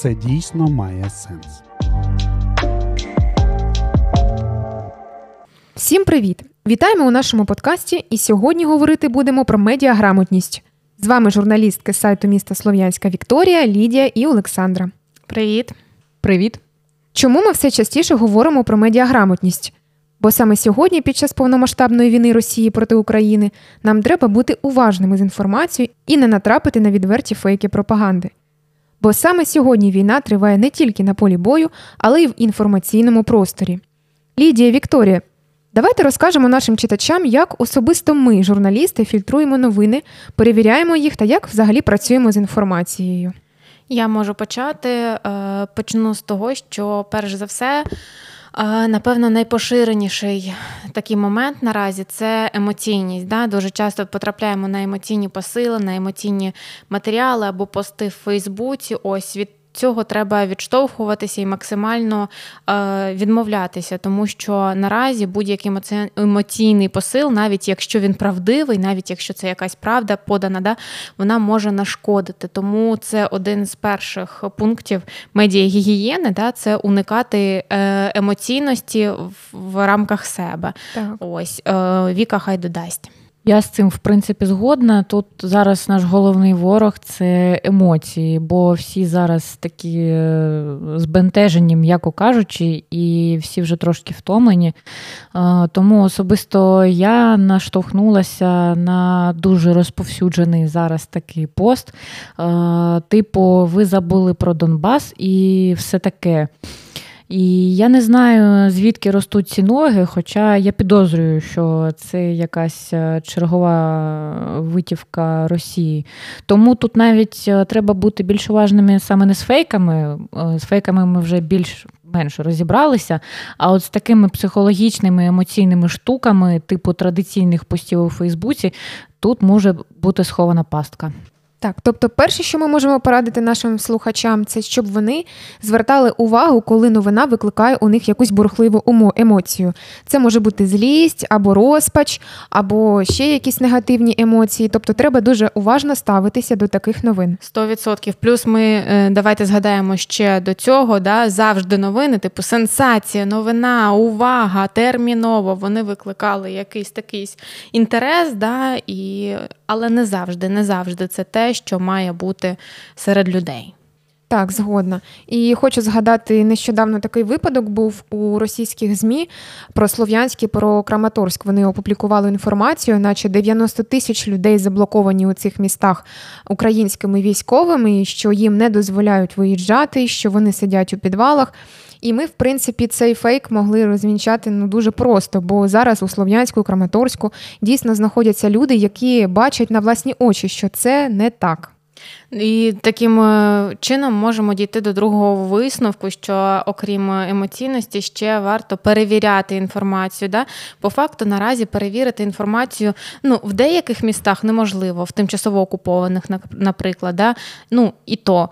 це дійсно має сенс. Всім привіт! Вітаємо у нашому подкасті. І сьогодні говорити будемо про медіаграмотність. З вами журналістки сайту міста Слов'янська Вікторія, Лідія і Олександра. Привіт. Привіт. Чому ми все частіше говоримо про медіаграмотність? Бо саме сьогодні, під час повномасштабної війни Росії проти України, нам треба бути уважними з інформацією і не натрапити на відверті фейки пропаганди. Бо саме сьогодні війна триває не тільки на полі бою, але й в інформаційному просторі. Лідія Вікторія, давайте розкажемо нашим читачам, як особисто ми, журналісти, фільтруємо новини, перевіряємо їх та як взагалі працюємо з інформацією. Я можу почати. Е, почну з того, що перш за все. Е, напевно, найпоширеніший такий момент наразі це емоційність. Да? Дуже часто потрапляємо на емоційні посили, на емоційні матеріали або пости в Фейсбуці. Ось від цього треба відштовхуватися і максимально е, відмовлятися, тому що наразі будь-який емоційний посил, навіть якщо він правдивий, навіть якщо це якась правда подана, да, вона може нашкодити. Тому це один з перших пунктів медіагігієни, да, це уникати е, емоційності в, в рамках себе. Так. Ось е, Віка хай додасть. Я з цим в принципі згодна. Тут зараз наш головний ворог це емоції, бо всі зараз такі е, збентежені, м'яко кажучи, і всі вже трошки втомлені. Е, тому особисто я наштовхнулася на дуже розповсюджений зараз такий пост. Е, типу, ви забули про Донбас і все таке. І я не знаю, звідки ростуть ці ноги, хоча я підозрюю, що це якась е, чергова витівка Росії. Тому тут навіть е, треба бути більш уважними саме не з фейками. Е, з фейками ми вже більш менше розібралися. А от з такими психологічними емоційними штуками, типу традиційних постів у Фейсбуці, тут може бути схована пастка. Так, тобто, перше, що ми можемо порадити нашим слухачам, це щоб вони звертали увагу, коли новина викликає у них якусь бурхливу емоцію. Це може бути злість або розпач, або ще якісь негативні емоції. Тобто, треба дуже уважно ставитися до таких новин. Сто відсотків. Плюс ми е, давайте згадаємо ще до цього, да, завжди новини, типу сенсація, новина, увага, терміново. Вони викликали якийсь такий інтерес, да, і... але не завжди, не завжди це те що має бути серед людей. Так, згодна. І хочу згадати, нещодавно такий випадок був у російських ЗМІ про Слов'янськ і про Краматорськ. Вони опублікували інформацію, наче 90 тисяч людей заблоковані у цих містах українськими військовими, що їм не дозволяють виїжджати, що вони сидять у підвалах. І ми, в принципі, цей фейк могли розвінчати ну дуже просто, бо зараз у Слов'янську, Краматорську дійсно знаходяться люди, які бачать на власні очі, що це не так. І таким е, чином можемо дійти до другого висновку, що окрім емоційності, ще варто перевіряти інформацію. Да? По факту наразі перевірити інформацію ну, в деяких містах неможливо, в тимчасово окупованих, наприклад. Да? Ну, і то.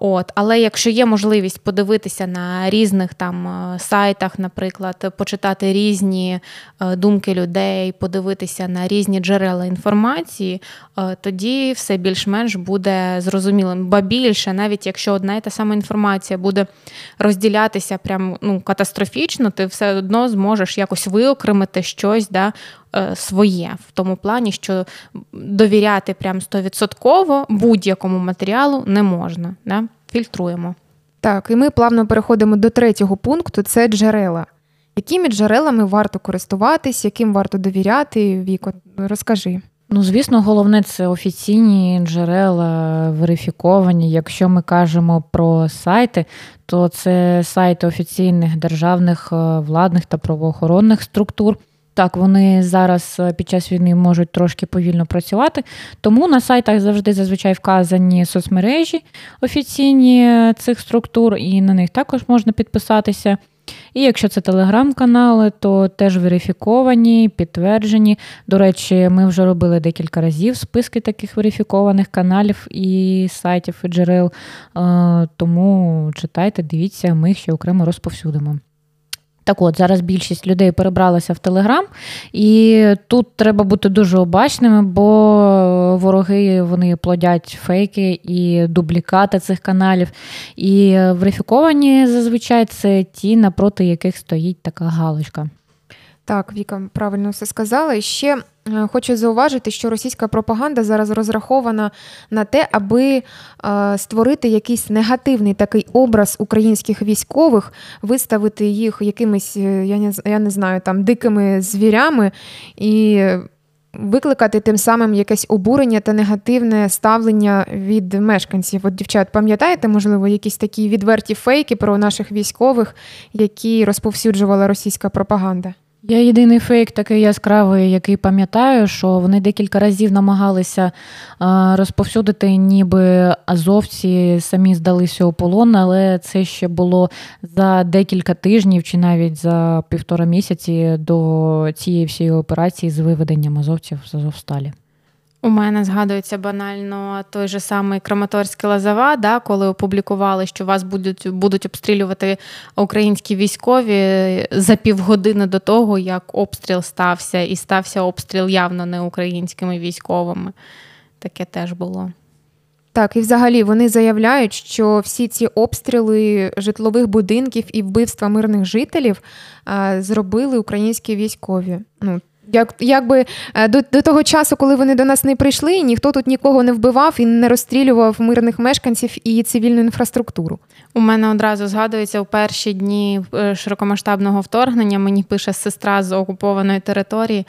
От. Але якщо є можливість подивитися на різних там е, сайтах, наприклад, почитати різні е, думки людей, подивитися на різні джерела інформації, тоді все більш-менш буде зрозумілим. Ба більше, навіть якщо одна і та сама інформація буде розділятися прям ну, катастрофічно, ти все одно зможеш якось виокремити щось да, е, своє в тому плані, що довіряти прям стовідсотково будь-якому матеріалу не можна. Да? Фільтруємо. Так, і ми плавно переходимо до третього пункту це джерела. Якими джерелами варто користуватись, яким варто довіряти? Віко, розкажи. Ну, звісно, головне це офіційні джерела верифіковані. Якщо ми кажемо про сайти, то це сайти офіційних державних е, владних та правоохоронних структур. Так, вони зараз е, під час війни можуть трошки повільно працювати, тому на сайтах завжди зазвичай вказані соцмережі офіційні е, цих структур, і на них також можна підписатися. І якщо це телеграм-канали, то теж верифіковані, підтверджені. До речі, ми вже робили декілька разів списки таких верифікованих каналів і сайтів і джерел. Е, тому читайте, дивіться, ми їх ще окремо розповсюдимо. Так от, зараз більшість людей перебралася в Телеграм, і тут треба бути дуже обачними, бо вороги вони плодять фейки і дублікати цих каналів. І верифіковані зазвичай це ті, напроти яких стоїть така галочка. Так, Віка правильно все сказала. Ще хочу зауважити, що російська пропаганда зараз розрахована на те, аби е, створити якийсь негативний такий образ українських військових, виставити їх якимись, е, я не я не знаю, там дикими звірями і. Викликати тим самим якесь обурення та негативне ставлення від мешканців. От, дівчат, пам'ятаєте, можливо, якісь такі відверті фейки про наших військових, які розповсюджувала російська пропаганда? Я єдиний фейк такий яскравий, який пам'ятаю, що вони декілька разів намагалися розповсюдити, ніби азовці самі здалися у полон, але це ще було за декілька тижнів чи навіть за півтора місяці до цієї всієї операції з виведенням азовців з Азовсталі. У мене згадується банально той же самий Краматорський Лазава, да, коли опублікували, що вас будуть будуть обстрілювати українські військові за півгодини до того, як обстріл стався, і стався обстріл явно не українськими військовими. Таке теж було. Так, і взагалі вони заявляють, що всі ці обстріли житлових будинків і вбивства мирних жителів а, зробили українські військові. Ну, як, Якби е, до до того часу, коли вони до нас не прийшли, ніхто тут нікого не вбивав і не розстрілював мирних мешканців і цивільну інфраструктуру. У мене одразу згадується у перші дні е, широкомасштабного вторгнення. Мені пише сестра з окупованої території.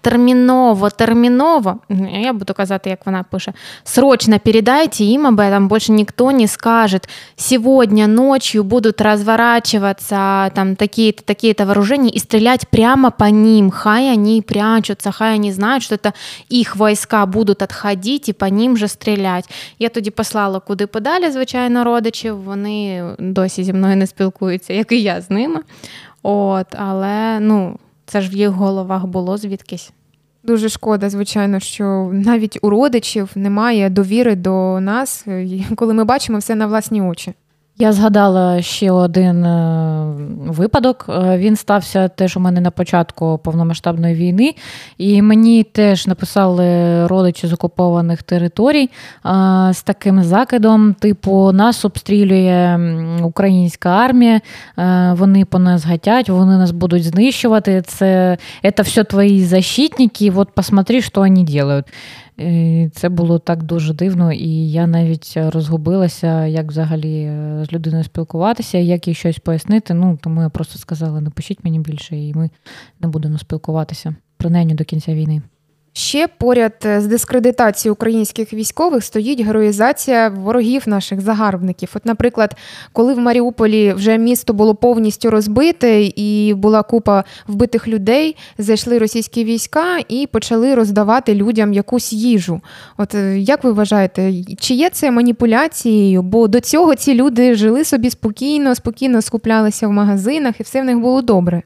Терміново, терміново, я буду казати, як вона пише: срочно передайте їм об этом, більше ніхто не скаже. Сьогодні ночью будуть розворачуватися там такі-то такі-то вооруження і стріляти прямо по ним. Хай вони прячуться, хай вони знають, що це їх війська будуть відходити і по ним же стріляти. Я тоді послала куди подалі, звичайно, родичів вони досі зі мною не спілкуються, як і я з ними. От, Але ну, це ж в їх головах було звідкись. Дуже шкода, звичайно, що навіть у родичів немає довіри до нас, коли ми бачимо все на власні очі. Я згадала ще один е, випадок. Е, він стався теж у мене на початку повномасштабної війни, і мені теж написали родичі з окупованих територій е, з таким закидом: типу, нас обстрілює українська армія, вони по нас гатять, вони нас будуть знищувати. Це це все твої защитники. От посмотри, що вони роблять. Це було так дуже дивно, і я навіть розгубилася, як взагалі е, з людиною спілкуватися, як їй щось пояснити. Ну тому я просто сказала: напишіть мені більше, і ми не будемо спілкуватися принаймні до кінця війни. Ще поряд е, з дискредитацією українських військових стоїть героїзація ворогів наших загарбників. От, наприклад, коли в Маріуполі вже місто було повністю розбите і була купа вбитих людей, зайшли російські війська і почали роздавати людям якусь їжу. От е, як ви вважаєте, чи є це маніпуляцією? Бо до цього ці люди жили собі спокійно, спокійно скуплялися в магазинах, і все в них було добре.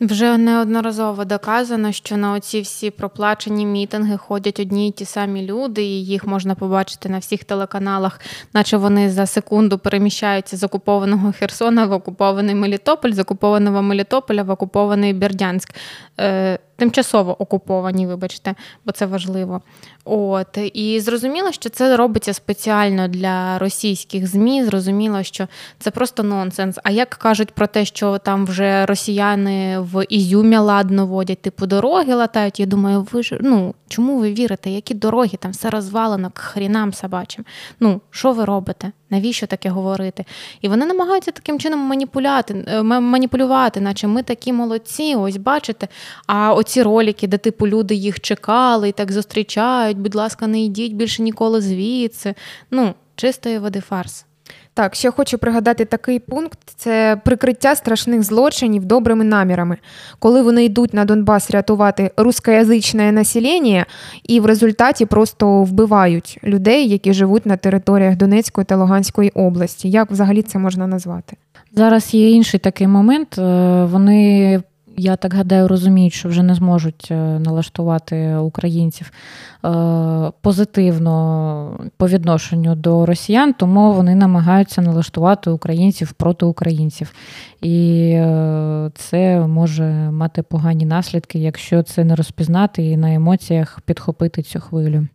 Вже неодноразово доказано, що на оці всі проплачені мітинги ходять одні й ті самі люди, і їх можна побачити на всіх телеканалах, наче вони за секунду переміщаються з окупованого Херсона в окупований Мелітополь, з окупованого Мелітополя в окупований Бердянськ. Е, тимчасово окуповані, вибачте, бо це важливо. От і зрозуміло, що це робиться спеціально для російських змі. Зрозуміло, що це просто нонсенс. А як кажуть про те, що там вже росіяни в Ізюмі ладно водять, типу дороги латають? Я думаю, ви ж ну чому ви вірите? Які дороги там все розвалено к хрінам собачим? Ну що ви робите? Навіщо таке говорити? І вони намагаються таким чином маніпуляти, е, маніпулювати, наче ми такі молодці, ось бачите. А оці ролики, де типу люди їх чекали і так зустрічають, будь ласка, не йдіть більше ніколи звідси. Ну, чистої води фарс. Так, ще хочу пригадати такий пункт: це прикриття страшних злочинів добрими намірами, коли вони йдуть на Донбас рятувати рускоязичне населення і в результаті просто вбивають людей, які живуть на територіях Донецької та Луганської області. Як взагалі це можна назвати? Зараз є інший такий момент. Е, вони я так гадаю, розуміють, що вже не зможуть е, налаштувати українців е, позитивно по відношенню до росіян, тому вони намагаються налаштувати українців проти українців. І е, це може мати погані наслідки, якщо це не розпізнати і на емоціях підхопити цю хвилю.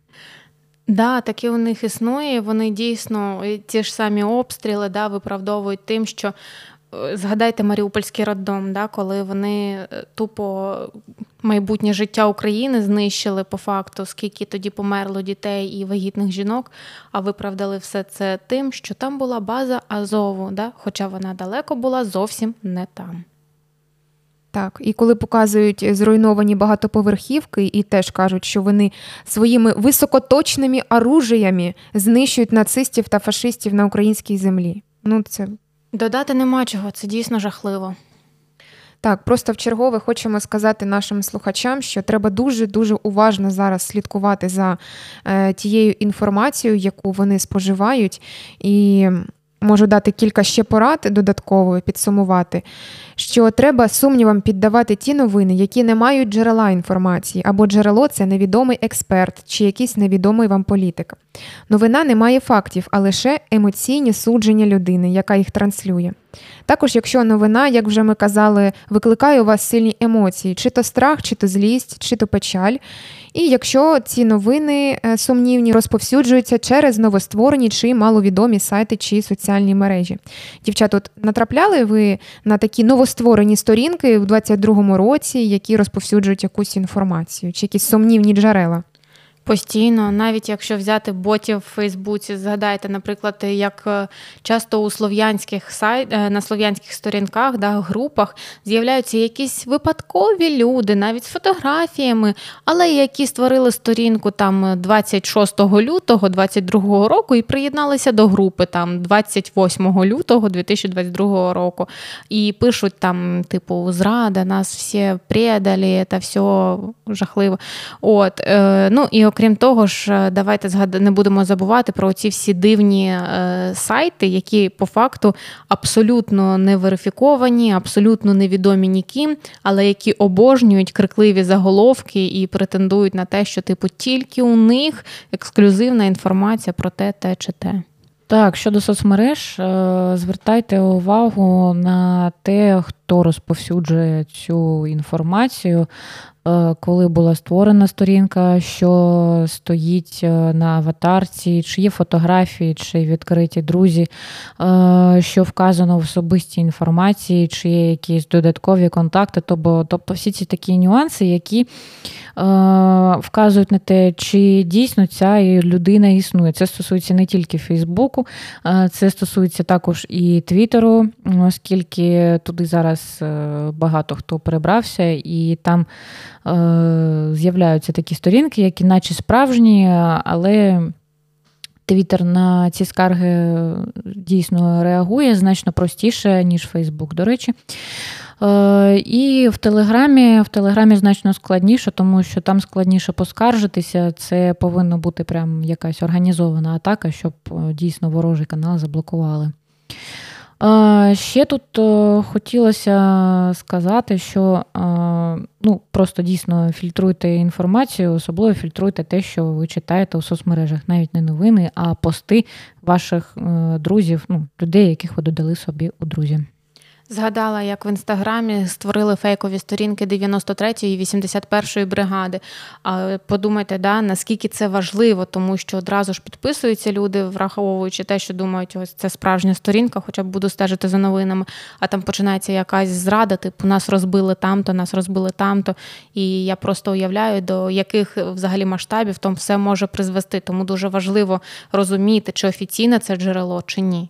Да, таке у них існує. Вони дійсно ті ж самі обстріли да, виправдовують тим, що згадайте Маріупольський роддом, да, коли вони е, тупо майбутнє життя України знищили по факту, скільки тоді померло дітей і вагітних жінок, а виправдали все це тим, що там була база Азову, да, хоча вона далеко була зовсім не там. Так, і коли показують зруйновані багатоповерхівки, і теж кажуть, що вони своїми високоточними оружиями знищують нацистів та фашистів на українській землі. Ну, це Додати нема чого, це дійсно жахливо. Так, просто в чергове хочемо сказати нашим слухачам, що треба дуже дуже уважно зараз слідкувати за е, тією інформацією, яку вони споживають, і можу дати кілька ще порад додатково підсумувати, що треба сумнівам піддавати ті новини, які не мають джерела інформації, або джерело це невідомий експерт чи якийсь невідомий вам політик. Новина не має фактів, а лише емоційні судження людини, яка їх транслює. Також, якщо новина, як вже ми казали, викликає у вас сильні емоції, чи то страх, чи то злість, чи то печаль. І якщо ці новини е, сумнівні розповсюджуються через новостворені чи маловідомі сайти чи соціальні мережі. Дівчата, от натрапляли ви на такі новостворені сторінки в 22-му році, які розповсюджують якусь інформацію, чи якісь сумнівні джерела? Постійно, навіть якщо взяти ботів в Фейсбуці, згадайте, наприклад, як е, часто у слов'янських сайт е, на слов'янських сторінках, да, групах з'являються якісь випадкові люди, навіть з фотографіями, але які створили сторінку там 26 лютого 2022 року і приєдналися до групи там 28 лютого 2022 року. І пишуть там, типу, зрада, нас всі предали, це все жахливо. От, е, ну і окрім того ж, е, давайте згад... не будемо забувати про ці всі дивні е, сайти, які по факту абсолютно не верифіковані, абсолютно невідомі ніким, але які обожнюють крикливі заголовки і претендують на те, що типу тільки у них ексклюзивна інформація про те, те чи те. Так, щодо соцмереж, е, звертайте увагу на те, хто розповсюджує цю інформацію. Е, коли була створена сторінка, що стоїть е, на аватарці, чи є фотографії, чи відкриті друзі, е, що вказано в особистій інформації, чи є якісь додаткові контакти. Тобто, тобто всі ці такі нюанси, які вказують на те, чи дійсно ця людина існує. Це стосується не тільки Фейсбуку, це стосується також і Твіттеру, оскільки туди зараз багато хто перебрався, і там. Е, з'являються такі сторінки, які наче справжні, але Твіттер на ці скарги дійсно реагує значно простіше, ніж Фейсбук, до речі. Е, і в Телеграмі в Телеграмі значно складніше, тому що там складніше поскаржитися. Це повинна бути прям якась організована атака, щоб е, дійсно ворожий канал заблокували. Ще тут е, хотілося сказати, що ну, просто дійсно фільтруйте інформацію, особливо фільтруйте те, що ви читаєте у соцмережах, навіть не новини, а пости ваших е, друзів, ну, людей, яких ви додали собі у друзі. Згадала, як в інстаграмі створили фейкові сторінки 93-ї і 81-ї бригади. Подумайте, да, наскільки це важливо, тому що одразу ж підписуються люди, враховуючи те, що думають, ось це справжня сторінка, хоча б буду стежити за новинами. А там починається якась зрада, типу нас розбили там-то, нас розбили там-то. І я просто уявляю, до яких взагалі масштабів там все може призвести. Тому дуже важливо розуміти, чи офіційне це джерело, чи ні.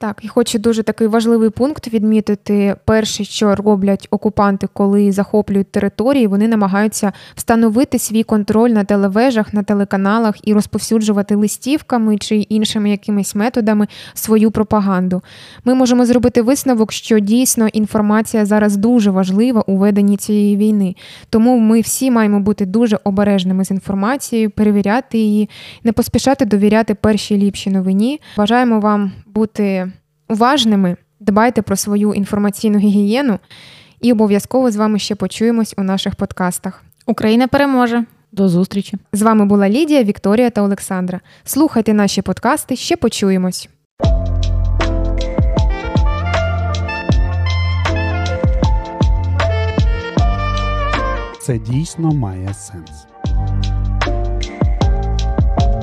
Так, і хочу дуже такий важливий пункт відмітити. Перше, що роблять окупанти, коли захоплюють території, вони намагаються встановити свій контроль на телевежах, на телеканалах і розповсюджувати листівками чи іншими якимись методами свою пропаганду. Ми можемо зробити висновок, що дійсно інформація зараз дуже важлива у веденні цієї війни. Тому ми всі маємо бути дуже обережними з інформацією, перевіряти її, не поспішати довіряти першій ліпшій новині. Бажаємо вам бути уважними, дбайте про свою інформаційну гігієну і обов'язково з вами ще почуємось у наших подкастах. Україна переможе. До зустрічі. З вами була Лідія, Вікторія та Олександра. Слухайте наші подкасти, ще почуємось. Це дійсно має сенс.